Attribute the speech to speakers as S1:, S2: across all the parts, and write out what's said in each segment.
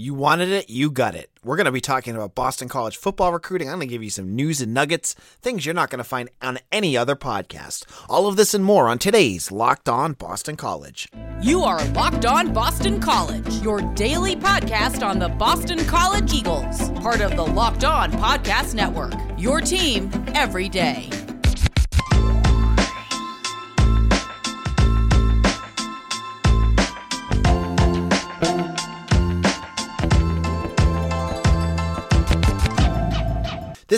S1: You wanted it, you got it. We're going to be talking about Boston College football recruiting. I'm going to give you some news and nuggets, things you're not going to find on any other podcast. All of this and more on today's Locked On Boston College.
S2: You are Locked On Boston College, your daily podcast on the Boston College Eagles, part of the Locked On Podcast Network. Your team every day.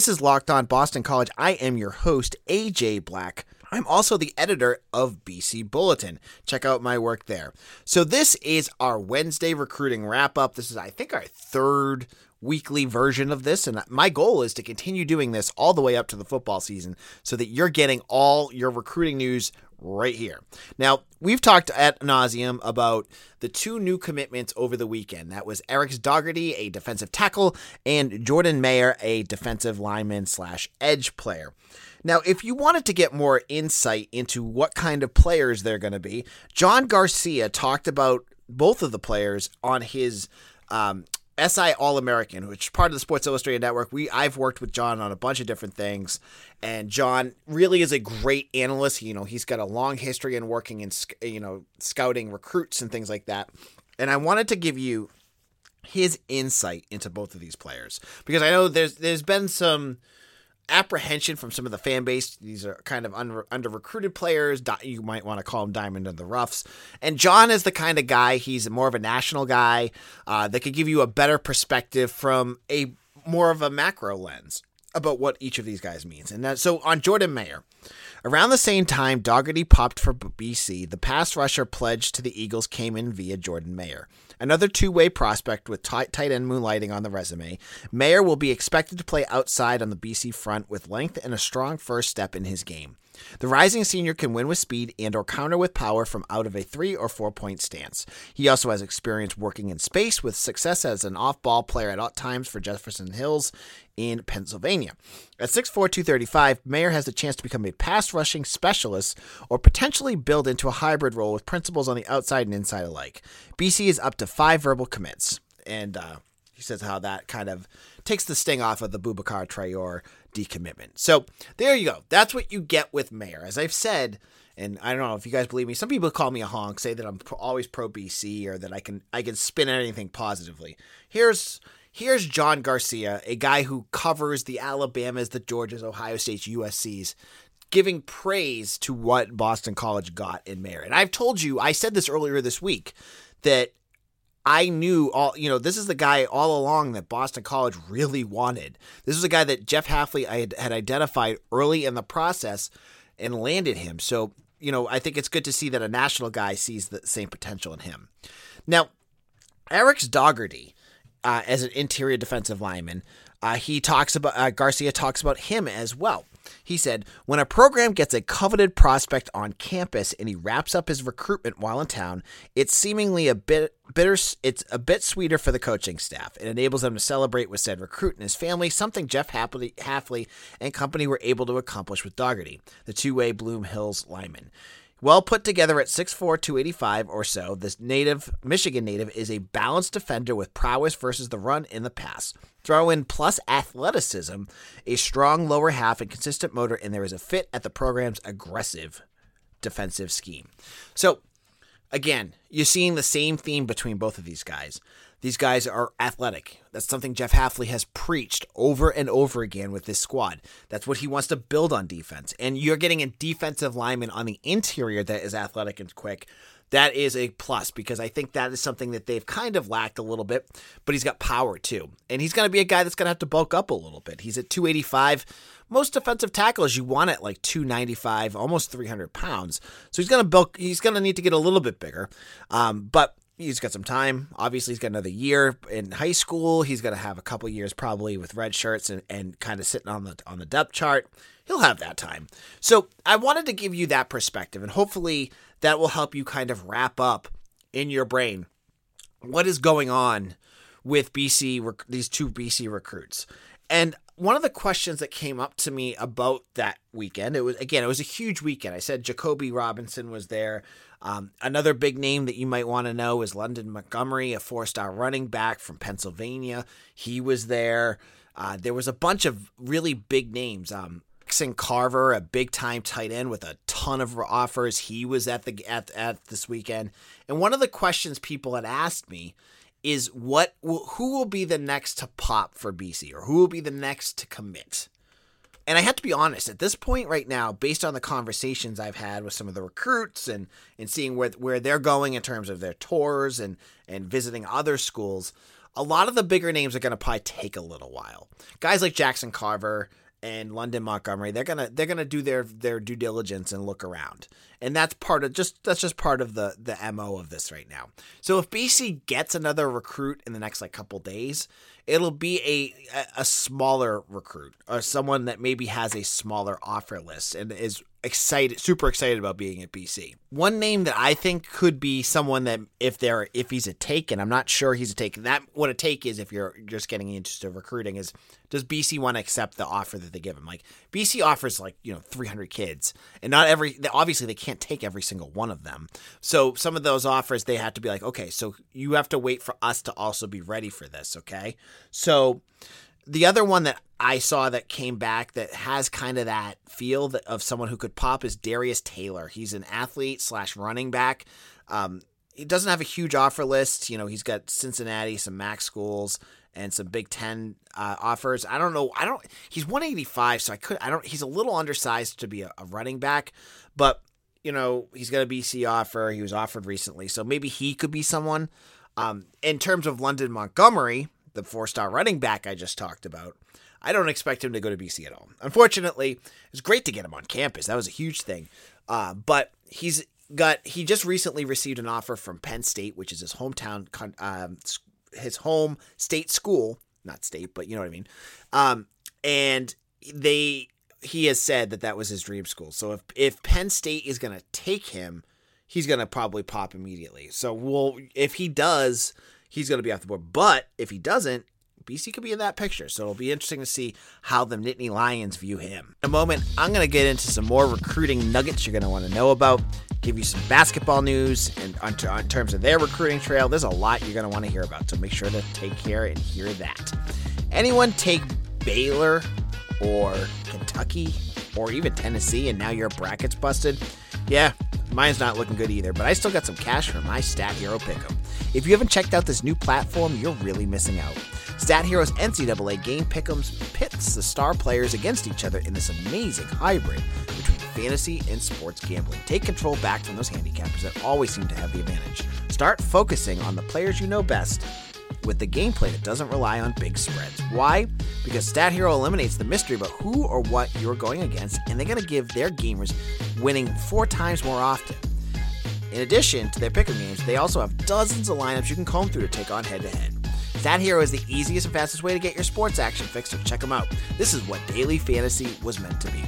S1: This is Locked On Boston College. I am your host, AJ Black. I'm also the editor of BC Bulletin. Check out my work there. So, this is our Wednesday recruiting wrap up. This is, I think, our third weekly version of this. And my goal is to continue doing this all the way up to the football season so that you're getting all your recruiting news right here. Now, we've talked at nauseum about the two new commitments over the weekend. That was Eryx Daugherty, a defensive tackle, and Jordan Mayer, a defensive lineman slash edge player. Now, if you wanted to get more insight into what kind of players they're going to be, John Garcia talked about both of the players on his um, SI All American, which is part of the Sports Illustrated Network. We I've worked with John on a bunch of different things, and John really is a great analyst. You know, he's got a long history in working in you know scouting recruits and things like that. And I wanted to give you his insight into both of these players because I know there's there's been some apprehension from some of the fan base. These are kind of under, under recruited players. You might want to call them diamond in the roughs. And John is the kind of guy. He's more of a national guy uh, that could give you a better perspective from a more of a macro lens about what each of these guys means. And that, so on Jordan Mayer, around the same time Daugherty popped for BC, the pass rusher pledged to the Eagles came in via Jordan Mayer. Another two way prospect with tight, tight end moonlighting on the resume, Mayer will be expected to play outside on the BC front with length and a strong first step in his game. The rising senior can win with speed and or counter with power from out of a 3 or 4 point stance. He also has experience working in space with success as an off-ball player at times for Jefferson Hills in Pennsylvania. At 6'4", 235, Mayer has the chance to become a pass rushing specialist or potentially build into a hybrid role with principles on the outside and inside alike. BC is up to five verbal commits, and uh, he says how that kind of takes the sting off of the Boubacar Traore decommitment. So there you go. That's what you get with Mayer. As I've said, and I don't know if you guys believe me. Some people call me a honk, say that I'm always pro BC or that I can I can spin anything positively. Here's here's John Garcia, a guy who covers the Alabamas, the Georgias, Ohio States, USC's, giving praise to what Boston College got in Mayer. And I've told you, I said this earlier this week that I knew all, you know, this is the guy all along that Boston College really wanted. This was a guy that Jeff Hafley had, had identified early in the process and landed him. So, you know, I think it's good to see that a national guy sees the same potential in him. Now, Eryx Daugherty, uh, as an interior defensive lineman, uh, he talks about uh, Garcia talks about him as well. He said, When a program gets a coveted prospect on campus and he wraps up his recruitment while in town, it's seemingly a bit bitter it's a bit sweeter for the coaching staff. It enables them to celebrate with said recruit and his family, something Jeff Hafley and company were able to accomplish with Daugherty, the two-way Bloom Hills lineman. Well put together at 6'4, 285 or so, this native Michigan native is a balanced defender with prowess versus the run in the pass. Throw in plus athleticism, a strong lower half, and consistent motor, and there is a fit at the program's aggressive defensive scheme. So, again, you're seeing the same theme between both of these guys. These guys are athletic. That's something Jeff Hafley has preached over and over again with this squad. That's what he wants to build on defense. And you're getting a defensive lineman on the interior that is athletic and quick that is a plus because I think that is something that they've kind of lacked a little bit, but he's got power too. And he's going to be a guy that's going to have to bulk up a little bit. He's at 285. Most defensive tackles you want at like 295, almost 300 pounds. So he's going to bulk, he's going to need to get a little bit bigger. Um, but he's got some time. Obviously, he's got another year in high school. He's going to have a couple years probably with red shirts and, and kind of sitting on the on the depth chart. He'll have that time. So I wanted to give you that perspective, and hopefully that will help you kind of wrap up in your brain what is going on with BC these two BC recruits. And one of the questions that came up to me about that weekend, it was again, it was a huge weekend. I said Jacoby Robinson was there. Um, another big name that you might want to know is London Montgomery, a four-star running back from Pennsylvania. He was there. Uh, there was a bunch of really big names. Um, Jackson Carver, a big time tight end with a ton of offers. He was at the at at this weekend. And one of the questions people had asked me is what who will be the next to pop for BC or who will be the next to commit? And I have to be honest, at this point right now, based on the conversations I've had with some of the recruits and and seeing where where they're going in terms of their tours and and visiting other schools, a lot of the bigger names are going to probably take a little while. Guys like Jackson Carver, and London Montgomery, they're gonna they're gonna do their their due diligence and look around, and that's part of just that's just part of the the mo of this right now. So if BC gets another recruit in the next like couple days, it'll be a a smaller recruit or someone that maybe has a smaller offer list and is excited, super excited about being at BC. One name that I think could be someone that if they're if he's a take, and I'm not sure he's a take. That what a take is if you're just getting into recruiting is does BC want to accept the offer that they give him? Like BC offers like you know 300 kids, and not every obviously they can't take every single one of them. So some of those offers they have to be like, okay, so you have to wait for us to also be ready for this. Okay, so the other one that I saw that came back that has kind of that feel that, of someone who could pop is Darius Taylor. He's an athlete slash running back. Um, he doesn't have a huge offer list. You know, he's got Cincinnati, some MAC schools, and some Big Ten uh, offers. I don't know. I don't. He's 185, so I could. I don't. He's a little undersized to be a, a running back, but you know, he's got a BC offer. He was offered recently, so maybe he could be someone. Um, in terms of London Montgomery, the four star running back I just talked about, I don't expect him to go to BC at all. Unfortunately, it's great to get him on campus. That was a huge thing. Uh, but he's got he just recently received an offer from Penn State, which is his hometown, um, his home state school, not state, but you know what I mean. Um, and they he has said that that was his dream school. So if if Penn State is going to take him, he's going to probably pop immediately. So we'll if he does he's going to be off the board. But if he doesn't, BC could be in that picture. So it'll be interesting to see how the Nittany Lions view him. In a moment, I'm going to get into some more recruiting nuggets you're going to want to know about, give you some basketball news, and on, t- on terms of their recruiting trail, there's a lot you're going to want to hear about. So make sure to take care and hear that. Anyone take Baylor or Kentucky or even Tennessee and now your bracket's busted? Yeah, mine's not looking good either, but I still got some cash from my Stat Hero pick'em. If you haven't checked out this new platform, you're really missing out. Stat Hero's NCAA game pick'ems pits the star players against each other in this amazing hybrid between fantasy and sports gambling. Take control back from those handicappers that always seem to have the advantage. Start focusing on the players you know best with the gameplay that doesn't rely on big spreads. Why? Because Stat Hero eliminates the mystery about who or what you're going against, and they're going to give their gamers winning four times more often. In addition to their pick'em games, they also have dozens of lineups you can comb through to take on head to head. Stat Hero is the easiest and fastest way to get your sports action fixed, so check them out. This is what daily fantasy was meant to be.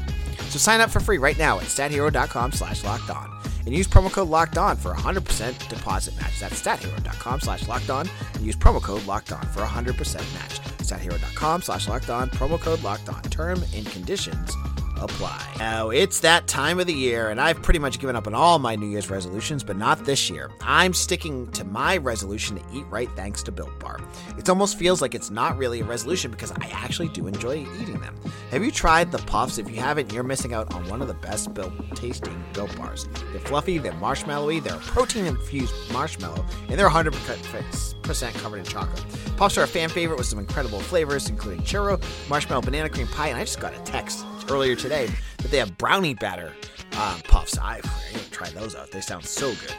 S1: So sign up for free right now at stathero.com slash locked on and use promo code locked on for a 100% deposit match. That's stathero.com slash locked on and use promo code locked on for a 100% match. Stathero.com slash locked on, promo code locked on. Term and conditions apply. Now, it's that time of the year, and I've pretty much given up on all my New Year's resolutions, but not this year. I'm sticking to my resolution to eat right thanks to Built Bar. It almost feels like it's not really a resolution because I actually do enjoy eating them. Have you tried the puffs? If you haven't, you're missing out on one of the best built tasting Built Bars. They're fluffy, they're marshmallowy, they're protein infused marshmallow, and they're 100% covered in chocolate. Puffs are a fan favorite with some incredible flavors, including churro, marshmallow, banana cream pie, and I just got a text earlier today that they have brownie batter uh, puffs. I, I try those out. They sound so good.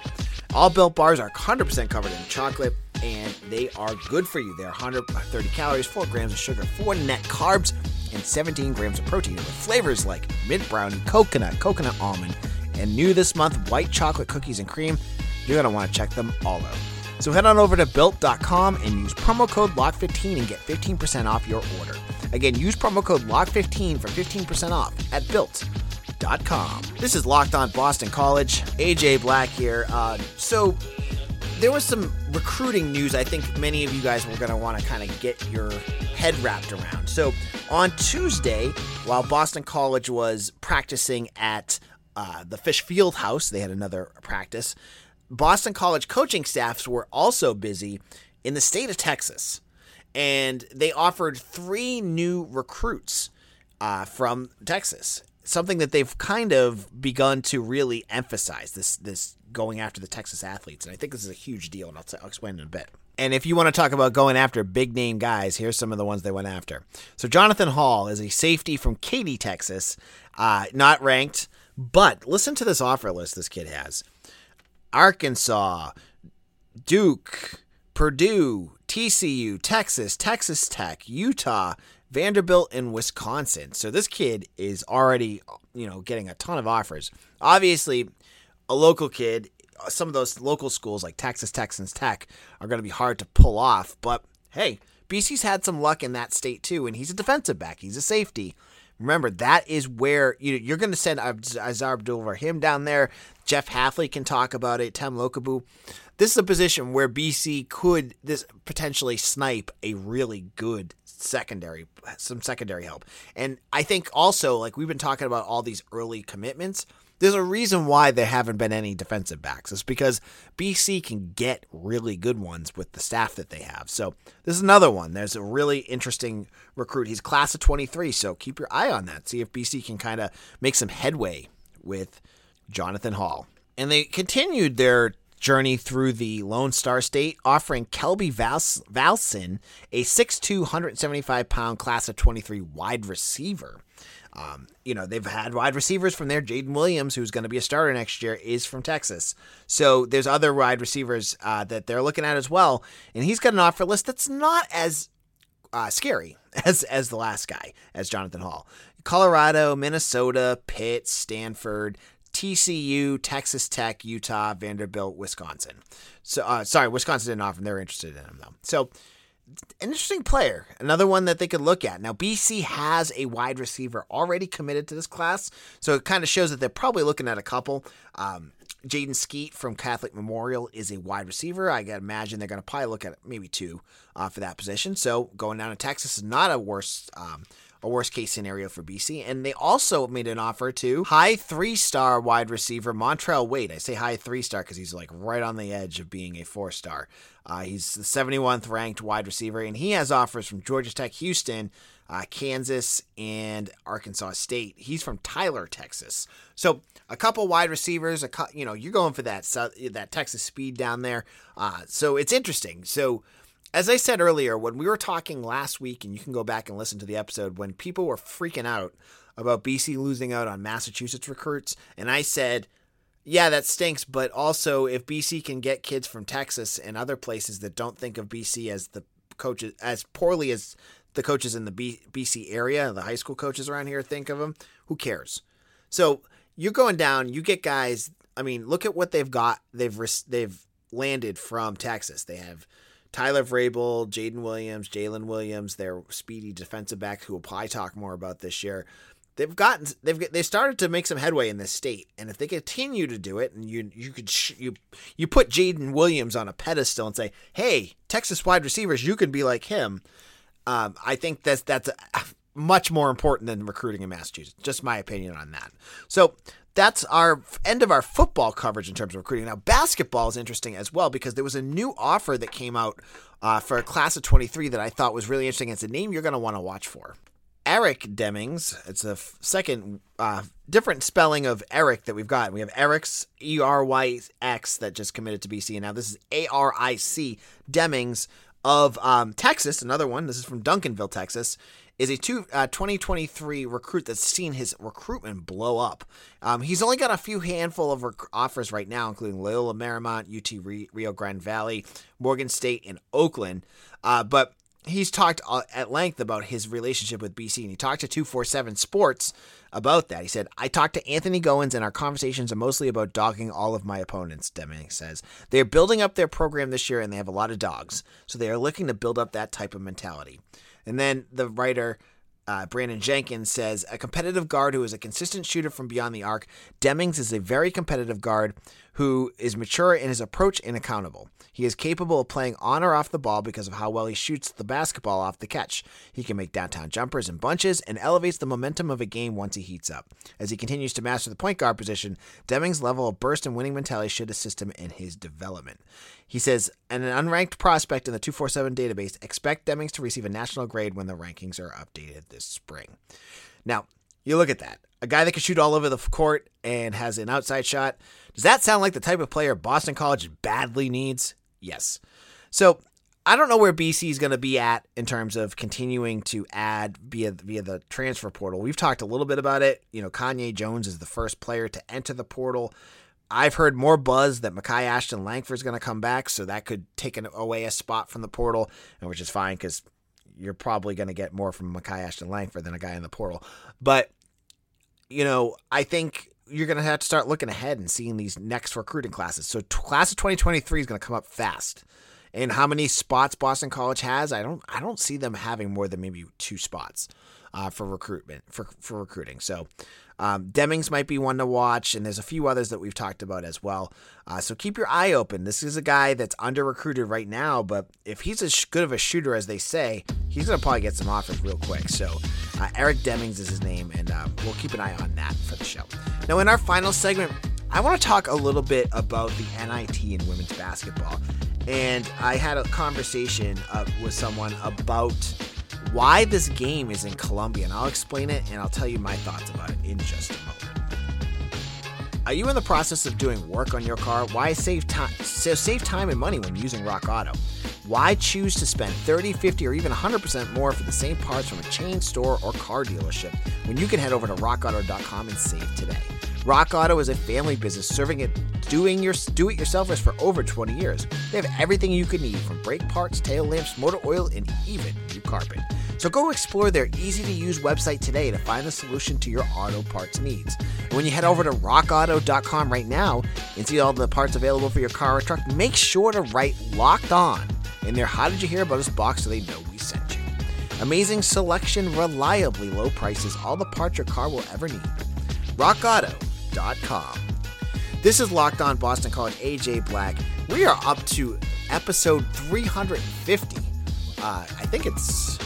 S1: All built bars are 100% covered in chocolate and they are good for you. They're 130 calories, 4 grams of sugar, 4 net carbs, and 17 grams of protein with flavors like mint brownie, coconut, coconut almond, and new this month, white chocolate cookies and cream. You're going to want to check them all out. So head on over to built.com and use promo code LOCK15 and get 15% off your order. Again, use promo code LOCK15 for 15% off at built.com. This is Locked On Boston College. AJ Black here. Uh, so there was some recruiting news I think many of you guys were going to want to kind of get your head wrapped around. So on Tuesday, while Boston College was practicing at uh, the Fish Field House, they had another practice. Boston College coaching staffs were also busy in the state of Texas, and they offered three new recruits uh, from Texas. Something that they've kind of begun to really emphasize this this going after the Texas athletes, and I think this is a huge deal, and I'll, t- I'll explain in a bit. And if you want to talk about going after big name guys, here's some of the ones they went after. So Jonathan Hall is a safety from Katy, Texas, uh, not ranked, but listen to this offer list this kid has: Arkansas, Duke, Purdue, TCU, Texas, Texas Tech, Utah, Vanderbilt, and Wisconsin. So this kid is already, you know, getting a ton of offers. Obviously, a local kid, some of those local schools like Texas Texans Tech are going to be hard to pull off. But hey, BC's had some luck in that state too, and he's a defensive back. He's a safety. Remember, that is where you, you're going to send Aazaar Abdul-Rahim down there. Jeff Hafley can talk about it. Tem Lukabu. This is a position where BC could this potentially snipe a really good secondary, some secondary help. And I think also, like we've been talking about all these early commitments there's a reason why there haven't been any defensive backs. It's because BC can get really good ones with the staff that they have. So this is another one. There's a really interesting recruit. He's class of 23, so keep your eye on that. See if BC can kind of make some headway with Jonathan Hall. And they continued their journey through the Lone Star State, offering Kelby Valson, a 6'2", 175 pound class of 23 wide receiver. Um, you know, they've had wide receivers from there. Jaden Williams, who's going to be a starter next year, is from Texas. So there's other wide receivers uh, that they're looking at as well. And he's got an offer list that's not as uh, scary as as the last guy, as Jonathan Hall. Colorado, Minnesota, Pitt, Stanford, TCU, Texas Tech, Utah, Vanderbilt, Wisconsin. So uh, sorry, Wisconsin didn't offer him. They're interested in him though. So an interesting player. Another one that they could look at. Now, BC has a wide receiver already committed to this class, so it kind of shows that they're probably looking at a couple. Um, Jaden Skeet from Catholic Memorial is a wide receiver. I got imagine they're going to probably look at maybe two uh, for that position. So going down to Texas is not a worse um, a worst case scenario for BC. And they also made an offer to high three star wide receiver Montrell Wade. I say high three star because he's like right on the edge of being a four star. Uh, he's the 71th ranked wide receiver, and he has offers from Georgia Tech, Houston, uh, Kansas, and Arkansas State. He's from Tyler, Texas. So a couple wide receivers. A you know you're going for that that Texas speed down there. Uh, so it's interesting. So as I said earlier, when we were talking last week, and you can go back and listen to the episode, when people were freaking out about BC losing out on Massachusetts recruits, and I said, yeah, that stinks, but also if BC can get kids from Texas and other places that don't think of BC as the coaches as poorly as the coaches in the B, BC area, the high school coaches around here think of them, who cares? So you're going down, you get guys. I mean, look at what they've got. They've they've landed from Texas. They have Tyler Vrabel, Jaden Williams, Jalen Williams, their speedy defensive back, who will probably talk more about this year. They've gotten they've they started to make some headway in this state, and if they continue to do it, and you you could sh- you you put Jaden Williams on a pedestal and say, "Hey, Texas wide receivers, you can be like him." Um, I think that's that's much more important than recruiting in Massachusetts. Just my opinion on that. So that's our end of our football coverage in terms of recruiting. Now, basketball is interesting as well because there was a new offer that came out uh, for a class of 23 that I thought was really interesting. It's a name you're going to want to watch for. Aric Demings. It's a second uh, different spelling of Eric that we've got. We have Eryx E R Y X that just committed to BC, and now this is A R I C Demings of um, Texas. Another one. This is from Duncanville, Texas is a two, uh, 2023 recruit that's seen his recruitment blow up. Um, he's only got a few handful of rec- offers right now, including Loyola Marymount, UT Rio Grande Valley, Morgan State, and Oakland. Uh, but he's talked uh, at length about his relationship with BC, and he talked to 247 Sports about that. He said, I talked to Anthony Goins, and our conversations are mostly about dogging all of my opponents, Deming says. They are building up their program this year, and they have a lot of dogs, so they are looking to build up that type of mentality. And then the writer Uh, Brandon Jenkins says a competitive guard who is a consistent shooter from beyond the arc. Demings is a very competitive guard who is mature in his approach and accountable. He is capable of playing on or off the ball because of how well he shoots the basketball off the catch. He can make downtown jumpers in bunches and elevates the momentum of a game once he heats up. As he continues to master the point guard position, Demings' level of burst and winning mentality should assist him in his development. He says, an unranked prospect in the 247 database, expect Demings to receive a national grade when the rankings are updated this spring. Now, you look at that. A guy that can shoot all over the court and has an outside shot. Does that sound like the type of player Boston College badly needs? Yes. So I don't know where BC is going to be at in terms of continuing to add via via the transfer portal. We've talked a little bit about it. You know, Kanye Jones is the first player to enter the portal. I've heard more buzz that Makai Ashton Langford is going to come back, so that could take an, away a spot from the portal, and which is fine because you're probably going to get more from Makai Ashton Langford than a guy in the portal. But you know, I think you're going to have to start looking ahead and seeing these next recruiting classes. So, t- class of 2023 is going to come up fast. And how many spots Boston College has, I don't, I don't see them having more than maybe two spots uh, for recruitment for for recruiting. So, um, Demings might be one to watch, and there's a few others that we've talked about as well. Uh, so keep your eye open. This is a guy that's under recruited right now, but if he's as good of a shooter as they say, he's gonna probably get some offers real quick. So uh, Aric Demings is his name, and uh, we'll keep an eye on that for the show. Now, in our final segment, I want to talk a little bit about the NIT in women's basketball. And I had a conversation uh, with someone about why this game is in Columbia, and I'll explain it and I'll tell you my thoughts about it in just a moment. Are you in the process of doing work on your car? Why save time So save time and money when using Rock Auto? Why choose to spend 30, 50, or even 100% more for the same parts from a chain store or car dealership when you can head over to rockauto.com and save today? Rock Auto is a family business serving it doing your do-it-yourselfers for over 20 years. They have everything you could need from brake parts, tail lamps, motor oil, and even new carpet. So go explore their easy-to-use website today to find the solution to your auto parts needs. And when you head over to rockauto.com right now and see all the parts available for your car or truck, make sure to write locked on in their How Did You Hear About Us box so they know we sent you. Amazing selection, reliably low prices, all the parts your car will ever need. RockAuto.com. This is Locked On Boston College AJ Black. We are up to episode 350. Uh, I think it's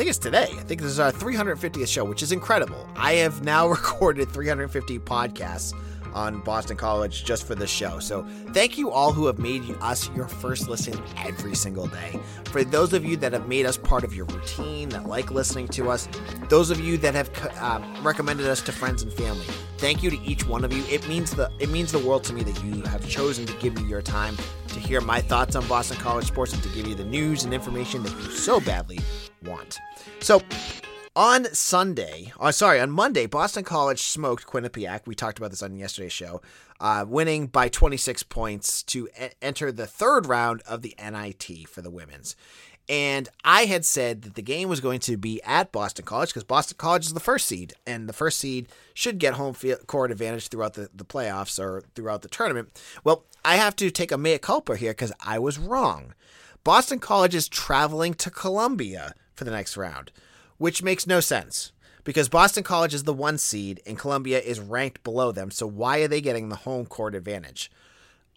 S1: think it's today. I think this is our 350th show, which is incredible. I have now recorded 350 podcasts on Boston College just for this show. So thank you all who have made us your first listen every single day. For those of you that have made us part of your routine, that like listening to us, those of you that have uh, recommended us to friends and family, thank you to each one of you. It means the it means the world to me that you have chosen to give me your time to hear my thoughts on Boston College sports and to give you the news and information that you so badly want. So on Sunday, oh, sorry, on Monday, Boston College smoked Quinnipiac. We talked about this on yesterday's show, uh, winning by 26 points to e- enter the third round of the NIT for the women's. And I had said that the game was going to be at Boston College because Boston College is the first seed, and the first seed should get home field court advantage throughout the, the playoffs or throughout the tournament. Well, I have to take a mea culpa here because I was wrong. Boston College is traveling to Columbia for the next round which makes no sense because Boston College is the one seed and Columbia is ranked below them. So why are they getting the home court advantage?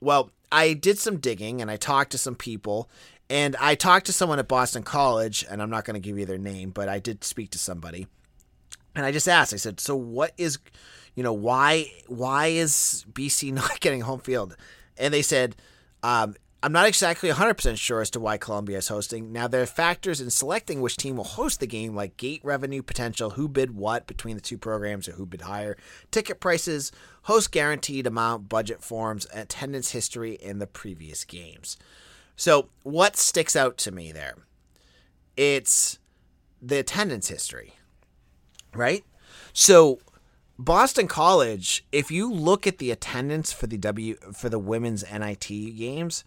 S1: Well, I did some digging and I talked to some people and I talked to someone at Boston College and I'm not going to give you their name, but I did speak to somebody. And I just asked, I said, "So what is, you know, why why is BC not getting home field?" And they said, um, I'm not exactly 100% sure as to why Columbia is hosting. Now, there are factors in selecting which team will host the game, like gate revenue potential, who bid what between the two programs, or who bid higher, ticket prices, host guaranteed amount, budget forms, attendance history in the previous games. So, what sticks out to me there? It's the attendance history, right? So, Boston College, if you look at the attendance for the W for the women's NIT games,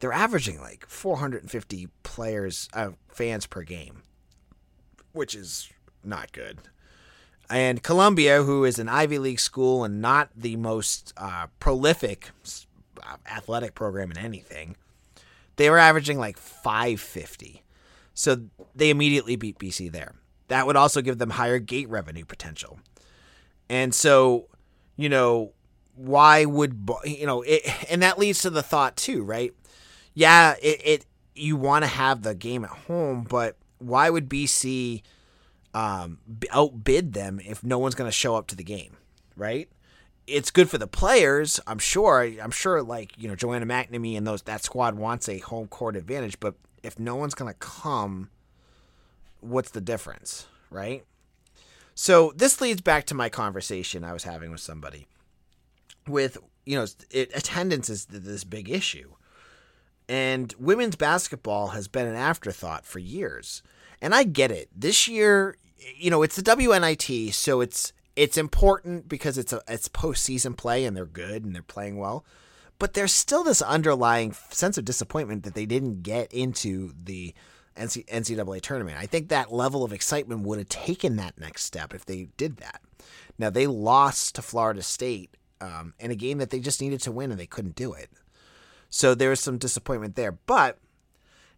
S1: they're averaging like 450 players uh, fans per game, which is not good. And Columbia, who is an Ivy League school and not the most uh, prolific uh, athletic program in anything, they were averaging like 550. So they immediately beat BC there. that would also give them higher gate revenue potential. And so, you know, why would you know? It, and that leads to the thought too, right? Yeah, it, it you want to have the game at home, but why would BC um, outbid them if no one's going to show up to the game, right? It's good for the players, I'm sure. I'm sure, like you know, Joanna McNamee and those that squad wants a home court advantage, but if no one's going to come, what's the difference, right? So this leads back to my conversation I was having with somebody. With you know, it, attendance is this big issue, and women's basketball has been an afterthought for years. And I get it. This year, you know, it's the WNIT, so it's it's important because it's a it's postseason play and they're good and they're playing well. But there's still this underlying sense of disappointment that they didn't get into the NCAA tournament. I think that level of excitement would have taken that next step if they did that. Now they lost to Florida State um, in a game that they just needed to win and they couldn't do it. So there was some disappointment there, but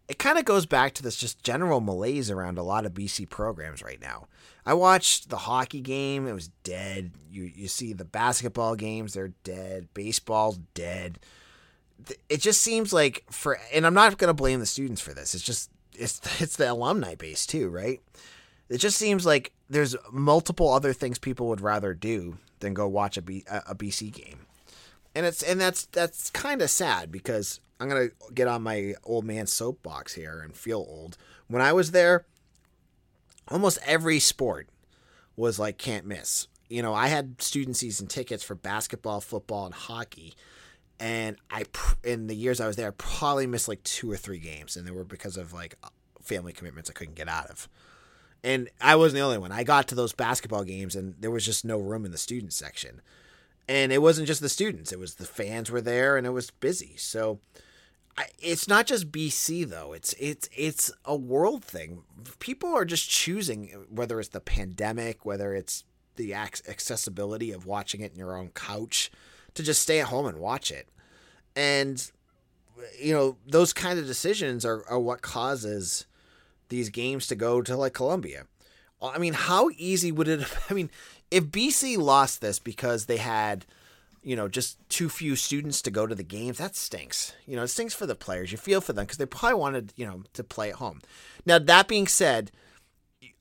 S1: it kind of goes back to this just general malaise around a lot of BC programs right now. I watched the hockey game; it was dead. You you see the basketball games; they're dead. Baseball's dead. It just seems like for, and I'm not going to blame the students for this. It's just it's it's the alumni base too, right? It just seems like there's multiple other things people would rather do than go watch a, B, a, a BC game, and it's and that's that's kind of sad because I'm gonna get on my old man soapbox here and feel old. When I was there, almost every sport was like can't miss. You know, I had student season tickets for basketball, football, and hockey and I in the years I was there, I probably missed like two or three games, and they were because of like family commitments I couldn't get out of. And I wasn't the only one. I got to those basketball games, and there was just no room in the student section. And it wasn't just the students; it was the fans were there, and it was busy. So it's not just BC though. It's it's it's a world thing. People are just choosing whether it's the pandemic, whether it's the accessibility of watching it in your own couch to just stay at home and watch it. And you know, those kind of decisions are, are what causes these games to go to like Columbia. I mean, how easy would it I mean, if BC lost this because they had, you know, just too few students to go to the games, that stinks. You know, it stinks for the players. You feel for them because they probably wanted, you know, to play at home. Now, that being said,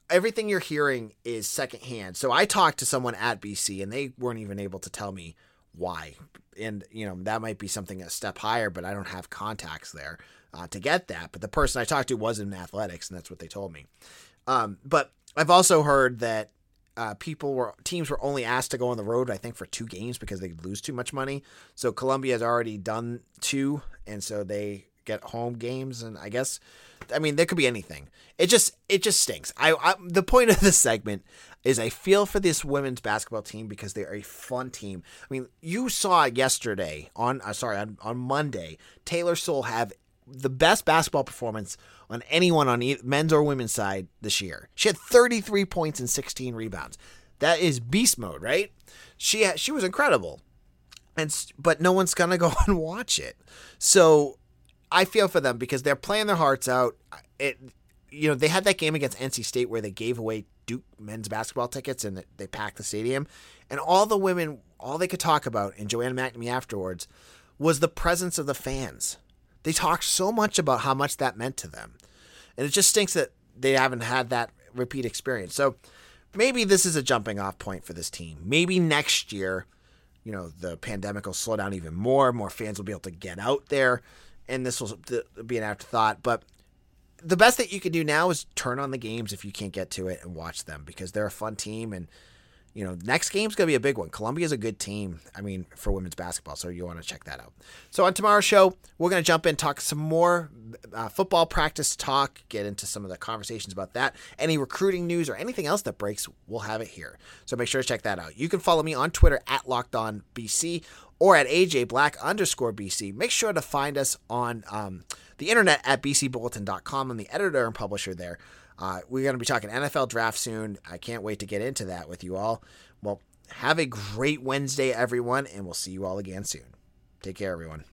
S1: everything you're hearing is secondhand. So I talked to someone at BC and they weren't even able to tell me why. And, you know, that might be something a step higher, but I don't have contacts there uh, to get that. But the person I talked to was in athletics, and that's what they told me. Um, but I've also heard that uh, people were teams were only asked to go on the road, I think, for two games because they lose too much money. So Columbia has already done two, and so they get home games. And I guess, I mean, there could be anything. It just it just stinks. I, I the point of this segment is I feel for this women's basketball team because they're a fun team. I mean, you saw yesterday on uh, sorry on, on Monday Taylor Soule have the best basketball performance on anyone on men's or women's side this year. She had 33 points and 16 rebounds. That is beast mode, right? She had, she was incredible. And but no one's to go and watch it. So I feel for them because they're playing their hearts out. It you know, they had that game against NC State where they gave away Duke men's basketball tickets and they packed the stadium. And all the women, all they could talk about, and Joanna McNamee afterwards, was the presence of the fans. They talked so much about how much that meant to them. And it just stinks that they haven't had that repeat experience. So maybe this is a jumping off point for this team. Maybe next year, you know, the pandemic will slow down even more. More fans will be able to get out there. And this will be an afterthought. But the best that you can do now is turn on the games if you can't get to it and watch them because they're a fun team and you know next game's going to be a big one. Columbia's a good team i mean for women's basketball so you want to check that out. So on tomorrow's show we're going to jump in talk some more uh, football practice talk get into some of the conversations about that any recruiting news or anything else that breaks we'll have it here. So make sure to check that out. You can follow me on twitter at locked on bc or at aj black underscore bc make sure to find us on um, the internet at bcbulletin.com. I'm the editor and publisher there. Uh, we're going to be talking NFL draft soon. I can't wait to get into that with you all. Well, have a great Wednesday, everyone, and we'll see you all again soon. Take care, everyone.